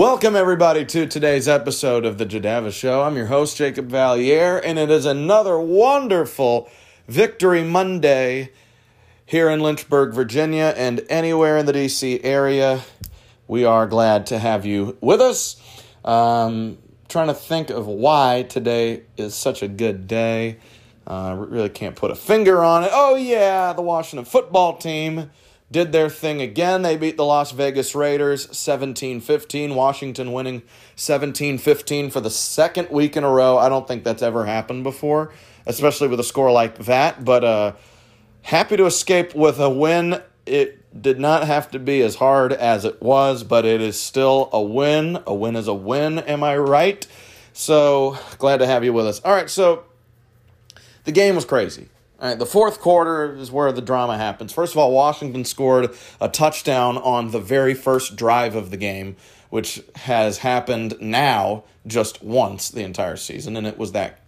Welcome, everybody, to today's episode of The Jadava Show. I'm your host, Jacob Valier, and it is another wonderful Victory Monday here in Lynchburg, Virginia, and anywhere in the DC area. We are glad to have you with us. Um, trying to think of why today is such a good day. I uh, really can't put a finger on it. Oh, yeah, the Washington football team did their thing again. They beat the Las Vegas Raiders 17 15. Washington winning 17 15 for the second week in a row. I don't think that's ever happened before, especially with a score like that. But uh, happy to escape with a win. It did not have to be as hard as it was, but it is still a win. A win is a win, am I right? So glad to have you with us. All right, so the game was crazy. All right, the fourth quarter is where the drama happens. First of all, Washington scored a touchdown on the very first drive of the game, which has happened now just once the entire season, and it was that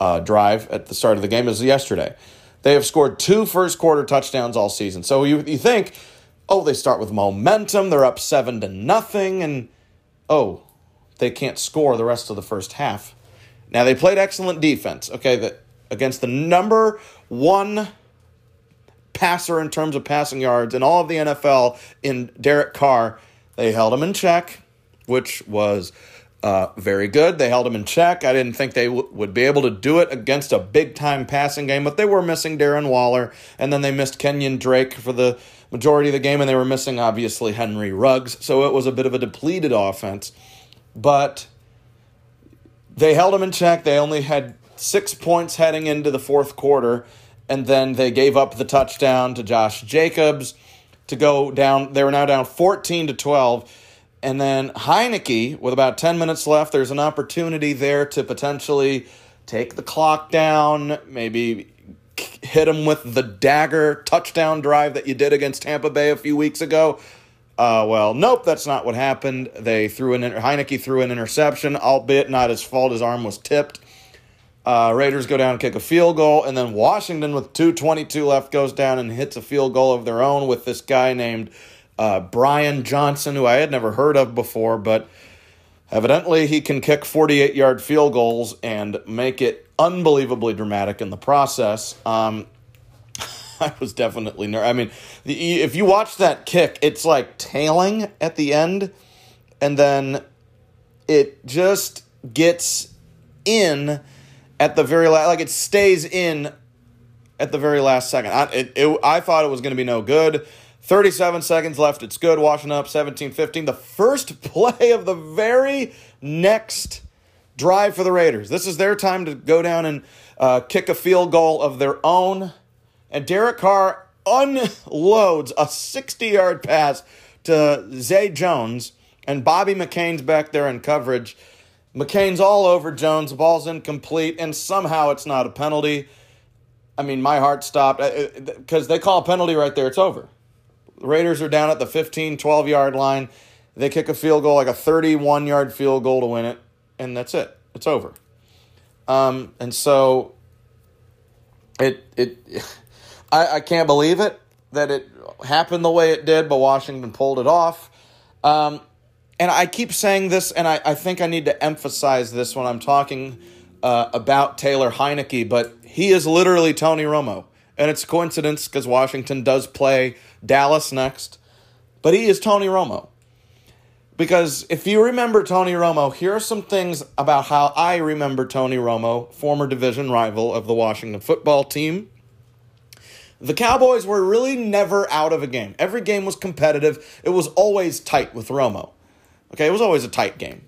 uh, drive at the start of the game. as yesterday. They have scored two first quarter touchdowns all season. So you, you think, oh, they start with momentum, they're up seven to nothing, and oh, they can't score the rest of the first half. Now they played excellent defense. Okay, that against the number one passer in terms of passing yards in all of the NFL in Derek Carr. They held him in check, which was uh, very good. They held him in check. I didn't think they w- would be able to do it against a big time passing game, but they were missing Darren Waller, and then they missed Kenyon Drake for the majority of the game, and they were missing, obviously, Henry Ruggs. So it was a bit of a depleted offense. But they held him in check. They only had six points heading into the fourth quarter, and then they gave up the touchdown to Josh Jacobs to go down. They were now down 14 to 12. And then Heinicke, with about 10 minutes left, there's an opportunity there to potentially take the clock down, maybe hit him with the dagger touchdown drive that you did against Tampa Bay a few weeks ago. Uh, well, nope, that's not what happened. They threw an Heinicke threw an interception, albeit not his fault. His arm was tipped. Uh, Raiders go down and kick a field goal, and then Washington, with 2.22 left, goes down and hits a field goal of their own with this guy named uh, Brian Johnson, who I had never heard of before, but evidently he can kick 48 yard field goals and make it unbelievably dramatic in the process. Um, I was definitely nervous. I mean, the, if you watch that kick, it's like tailing at the end, and then it just gets in at the very last, like it stays in at the very last second. I, it, it, I thought it was going to be no good. 37 seconds left. It's good. Washing up 17 15. The first play of the very next drive for the Raiders. This is their time to go down and uh, kick a field goal of their own. And Derek Carr unloads a 60 yard pass to Zay Jones. And Bobby McCain's back there in coverage. McCain's all over Jones. The ball's incomplete, and somehow it's not a penalty. I mean, my heart stopped because they call a penalty right there. It's over. The Raiders are down at the 15, 12 yard line. They kick a field goal, like a 31 yard field goal to win it, and that's it. It's over. Um, and so it, it, I, I can't believe it that it happened the way it did, but Washington pulled it off. Um, and I keep saying this, and I, I think I need to emphasize this when I'm talking uh, about Taylor Heinicke, but he is literally Tony Romo. And it's a coincidence because Washington does play Dallas next, but he is Tony Romo. Because if you remember Tony Romo, here are some things about how I remember Tony Romo, former division rival of the Washington football team. The Cowboys were really never out of a game. Every game was competitive. It was always tight with Romo. Okay, it was always a tight game.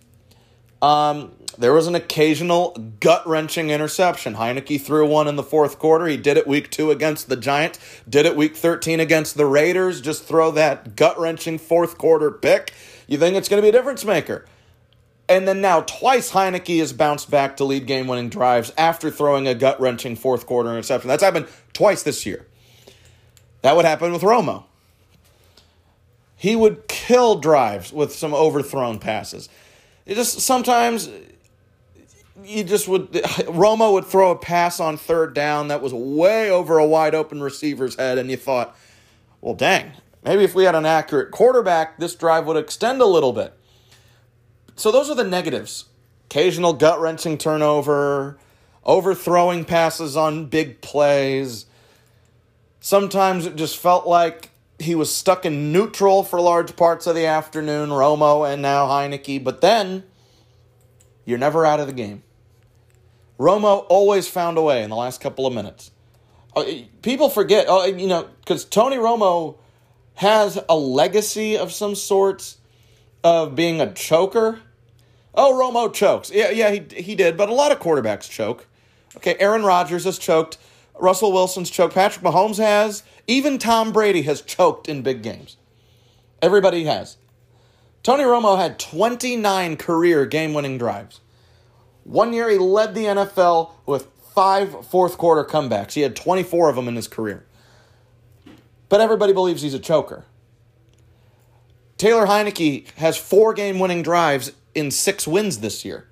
Um, there was an occasional gut wrenching interception. Heinicke threw one in the fourth quarter. He did it week two against the Giants, did it week 13 against the Raiders. Just throw that gut wrenching fourth quarter pick. You think it's going to be a difference maker. And then now, twice Heinicke has bounced back to lead game winning drives after throwing a gut wrenching fourth quarter interception. That's happened twice this year. That would happen with Romo he would kill drives with some overthrown passes. It just sometimes you just would Romo would throw a pass on third down that was way over a wide open receiver's head, and you thought, well, dang, maybe if we had an accurate quarterback, this drive would extend a little bit. so those are the negatives. Occasional gut wrenching turnover, overthrowing passes on big plays. Sometimes it just felt like he was stuck in neutral for large parts of the afternoon, Romo and now Heinicke, but then you're never out of the game. Romo always found a way in the last couple of minutes. Uh, people forget, oh, you know, because Tony Romo has a legacy of some sorts of being a choker. Oh, Romo chokes. Yeah, yeah, he, he did, but a lot of quarterbacks choke. Okay, Aaron Rodgers has choked. Russell Wilson's choked. Patrick Mahomes has. Even Tom Brady has choked in big games. Everybody has. Tony Romo had 29 career game winning drives. One year he led the NFL with five fourth quarter comebacks. He had 24 of them in his career. But everybody believes he's a choker. Taylor Heinicke has four game winning drives in six wins this year.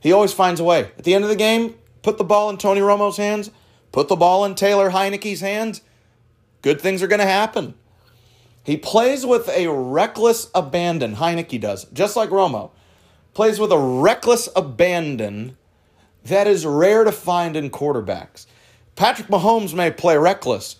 He always finds a way. At the end of the game, put the ball in Tony Romo's hands, put the ball in Taylor Heinicke's hands. Good things are going to happen. He plays with a reckless abandon, Heinicke does, just like Romo. Plays with a reckless abandon that is rare to find in quarterbacks. Patrick Mahomes may play reckless,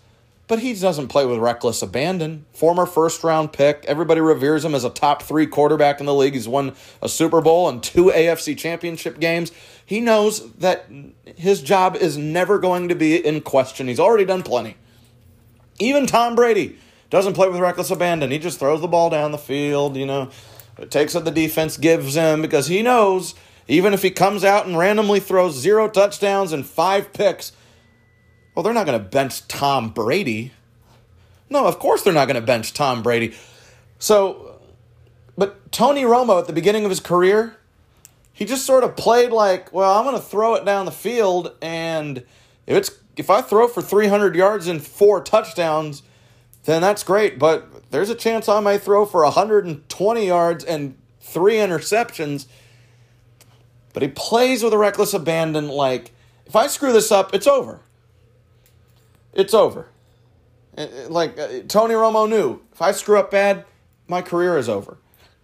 but he doesn't play with reckless abandon. Former first round pick. Everybody reveres him as a top three quarterback in the league. He's won a Super Bowl and two AFC championship games. He knows that his job is never going to be in question. He's already done plenty. Even Tom Brady doesn't play with reckless abandon. He just throws the ball down the field, you know, takes what the defense gives him because he knows even if he comes out and randomly throws zero touchdowns and five picks, well, they're not going to bench Tom Brady. No, of course they're not going to bench Tom Brady. So, but Tony Romo at the beginning of his career, he just sort of played like, well, I'm going to throw it down the field, and if it's if I throw for 300 yards and four touchdowns, then that's great. But there's a chance I may throw for 120 yards and three interceptions. But he plays with a reckless abandon, like if I screw this up, it's over it's over. Like uh, Tony Romo knew, if I screw up bad, my career is over.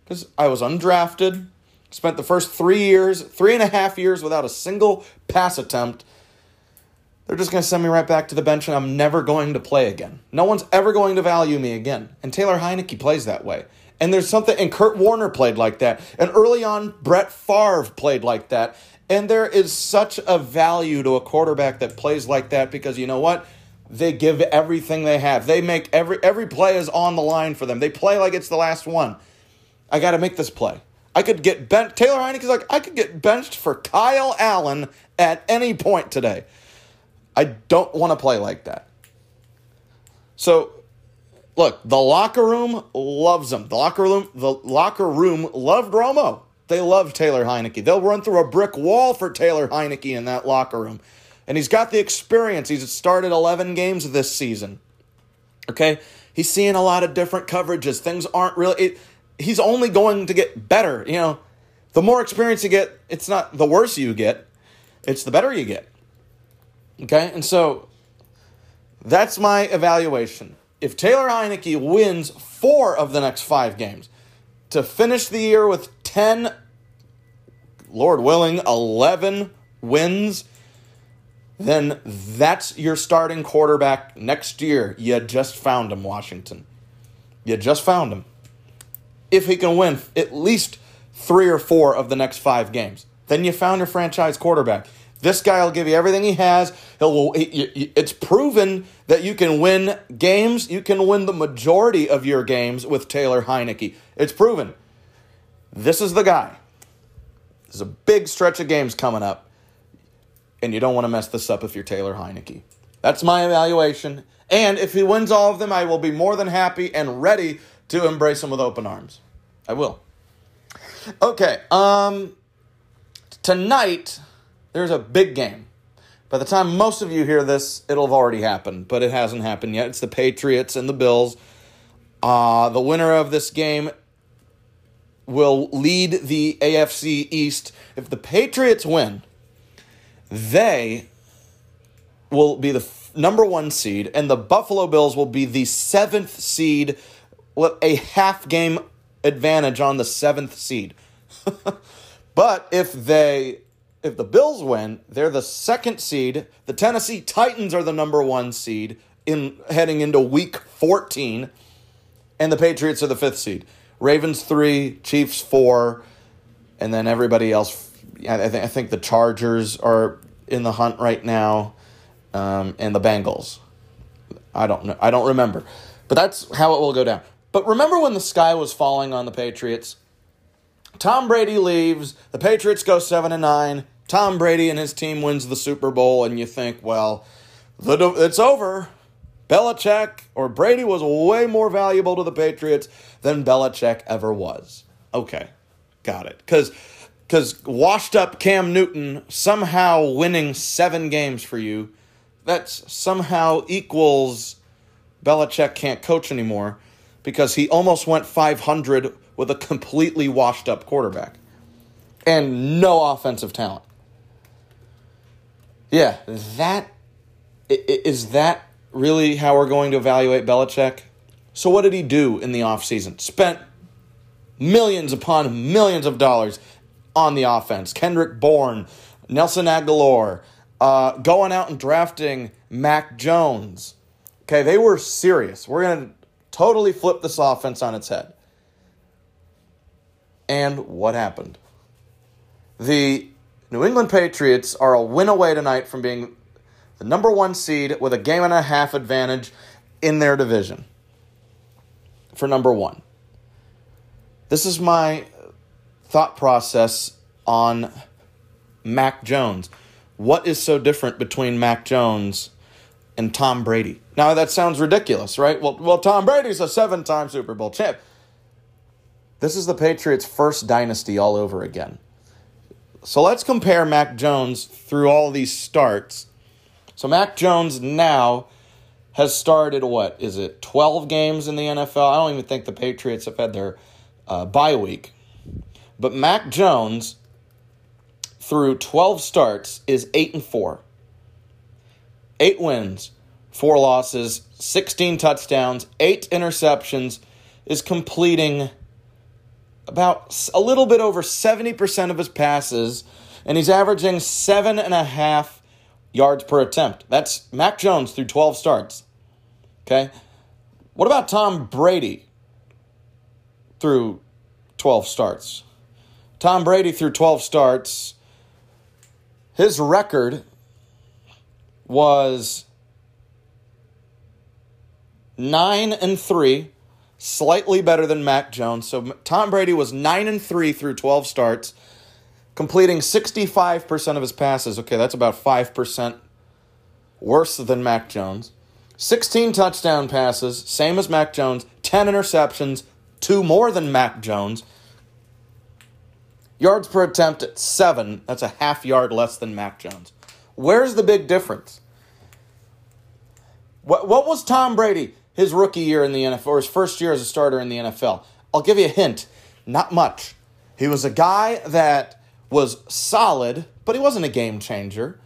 Because I was undrafted, spent the first three years, three and a half years without a single pass attempt. They're just going to send me right back to the bench and I'm never going to play again. No one's ever going to value me again. And Taylor Heinicke plays that way. And there's something, and Kurt Warner played like that. And early on, Brett Favre played like that. And there is such a value to a quarterback that plays like that because you know what? They give everything they have. They make every every play is on the line for them. They play like it's the last one. I got to make this play. I could get bent. Taylor Heinicke's like I could get benched for Kyle Allen at any point today. I don't want to play like that. So, look, the locker room loves him. The locker room, the locker room loved Romo. They love Taylor Heinicke. They'll run through a brick wall for Taylor Heinicke in that locker room and he's got the experience. He's started 11 games this season. Okay? He's seeing a lot of different coverages. Things aren't really it, he's only going to get better, you know. The more experience you get, it's not the worse you get, it's the better you get. Okay? And so that's my evaluation. If Taylor Heinicke wins 4 of the next 5 games to finish the year with 10 Lord willing 11 wins, then that's your starting quarterback next year. You just found him, Washington. You just found him. If he can win at least three or four of the next five games, then you found your franchise quarterback. This guy will give you everything he has. He'll. It's proven that you can win games. You can win the majority of your games with Taylor Heinicke. It's proven. This is the guy. There's a big stretch of games coming up and you don't want to mess this up if you're Taylor Heinicke. That's my evaluation. And if he wins all of them, I will be more than happy and ready to embrace him with open arms. I will. Okay, um tonight there's a big game. By the time most of you hear this, it'll have already happened, but it hasn't happened yet. It's the Patriots and the Bills. Uh, the winner of this game will lead the AFC East. If the Patriots win, they will be the f- number one seed, and the Buffalo Bills will be the seventh seed with a half game advantage on the seventh seed. but if they if the Bills win, they're the second seed. The Tennessee Titans are the number 1 seed in heading into week 14 and the Patriots are the 5th seed. Ravens 3, Chiefs 4, and then everybody else I think I think the Chargers are in the hunt right now um, and the Bengals. I don't know. I don't remember. But that's how it will go down. But remember when the sky was falling on the Patriots? Tom Brady leaves, the Patriots go 7 and 9. Tom Brady and his team wins the Super Bowl and you think, well, the, it's over. Belichick or Brady was way more valuable to the Patriots than Belichick ever was. Okay. Got it. Cuz cuz washed up Cam Newton somehow winning 7 games for you that somehow equals Belichick can't coach anymore because he almost went 500 with a completely washed up quarterback and no offensive talent. Yeah, that is that really how we're going to evaluate Belichick? So what did he do in the offseason? Spent millions upon millions of dollars on the offense. Kendrick Bourne, Nelson Agholor, uh, going out and drafting Mac Jones. Okay, they were serious. We're going to totally flip this offense on its head. And what happened? The New England Patriots are a win away tonight from being the number one seed with a game and a half advantage in their division for number one. This is my thought process on Mac Jones. What is so different between Mac Jones and Tom Brady? Now that sounds ridiculous, right? Well, well, Tom Brady's a seven-time Super Bowl champ. This is the Patriots' first dynasty all over again. So let's compare Mac Jones through all these starts. So Mac Jones now has started what is it 12 games in the NFL? I don't even think the Patriots have had their uh, bye week. But Mac Jones through 12 starts is 8 and 4. 8 wins, 4 losses, 16 touchdowns, 8 interceptions, is completing about a little bit over 70% of his passes, and he's averaging seven and a half yards per attempt. That's Mac Jones through 12 starts. Okay? What about Tom Brady through 12 starts? Tom Brady through 12 starts his record was 9 and 3, slightly better than Mac Jones. So Tom Brady was 9 and 3 through 12 starts, completing 65% of his passes. Okay, that's about 5% worse than Mac Jones. 16 touchdown passes, same as Mac Jones, 10 interceptions, two more than Mac Jones. Yards per attempt at seven. That's a half yard less than Mac Jones. Where's the big difference? What, what was Tom Brady his rookie year in the NFL, or his first year as a starter in the NFL? I'll give you a hint. Not much. He was a guy that was solid, but he wasn't a game changer.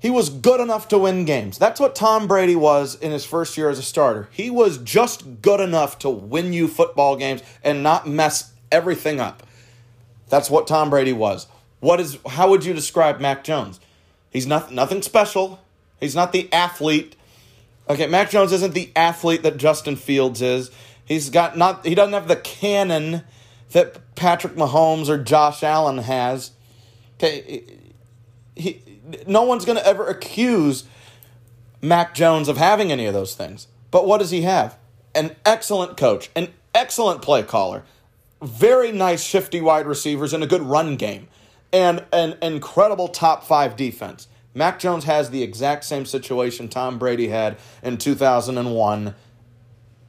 He was good enough to win games. That's what Tom Brady was in his first year as a starter. He was just good enough to win you football games and not mess everything up. That's what Tom Brady was. What is how would you describe Mac Jones? He's not nothing special. He's not the athlete. Okay, Mac Jones isn't the athlete that Justin Fields is. He's got not he doesn't have the cannon that Patrick Mahomes or Josh Allen has. Okay, he no one's going to ever accuse Mac Jones of having any of those things. But what does he have? An excellent coach, an excellent play caller, very nice shifty wide receivers and a good run game and an incredible top five defense. Mac Jones has the exact same situation Tom Brady had in 2001,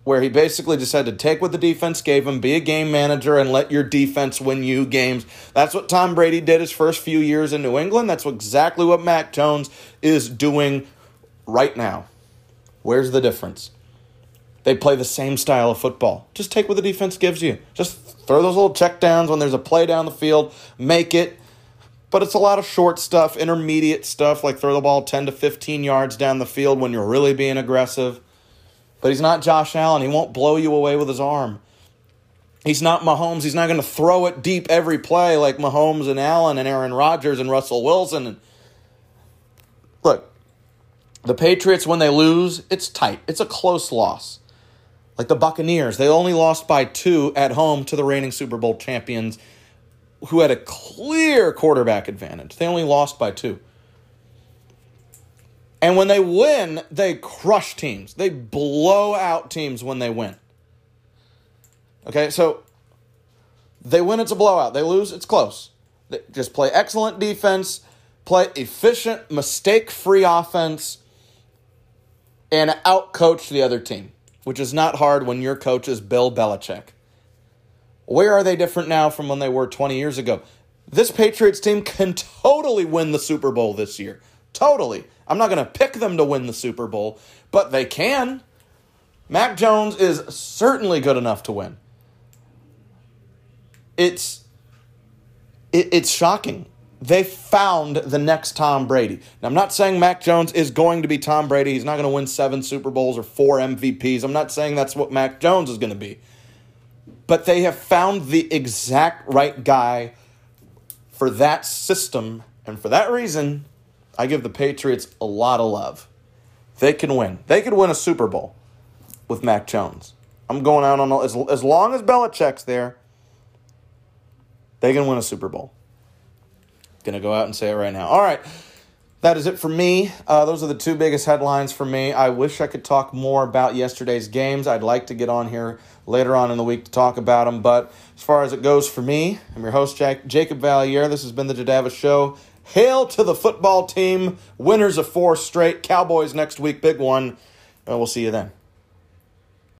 where he basically just had to take what the defense gave him, be a game manager, and let your defense win you games. That's what Tom Brady did his first few years in New England. That's exactly what Mac Jones is doing right now. Where's the difference? They play the same style of football. Just take what the defense gives you. Just Throw those little check downs when there's a play down the field, make it. But it's a lot of short stuff, intermediate stuff, like throw the ball 10 to 15 yards down the field when you're really being aggressive. But he's not Josh Allen. He won't blow you away with his arm. He's not Mahomes. He's not going to throw it deep every play like Mahomes and Allen and Aaron Rodgers and Russell Wilson. Look, the Patriots, when they lose, it's tight. It's a close loss. Like the Buccaneers, they only lost by two at home to the reigning Super Bowl champions who had a clear quarterback advantage. They only lost by two. And when they win, they crush teams. They blow out teams when they win. Okay, so they win, it's a blowout. They lose, it's close. They just play excellent defense, play efficient, mistake free offense, and outcoach the other team, which is not hard when your coach is Bill Belichick. Where are they different now from when they were 20 years ago? This Patriots team can totally win the Super Bowl this year. Totally. I'm not going to pick them to win the Super Bowl, but they can. Mac Jones is certainly good enough to win. It's it, it's shocking. They found the next Tom Brady. Now, I'm not saying Mac Jones is going to be Tom Brady. He's not going to win seven Super Bowls or four MVPs. I'm not saying that's what Mac Jones is going to be. But they have found the exact right guy for that system. And for that reason, I give the Patriots a lot of love. They can win. They could win a Super Bowl with Mac Jones. I'm going out on as as long as Belichick's there. They can win a Super Bowl. Gonna go out and say it right now. All right, that is it for me. Uh, those are the two biggest headlines for me. I wish I could talk more about yesterday's games. I'd like to get on here later on in the week to talk about them. But as far as it goes for me, I'm your host, Jack, Jacob Valier. This has been the Jadava Show. Hail to the football team, winners of four straight. Cowboys next week, big one. Uh, we'll see you then.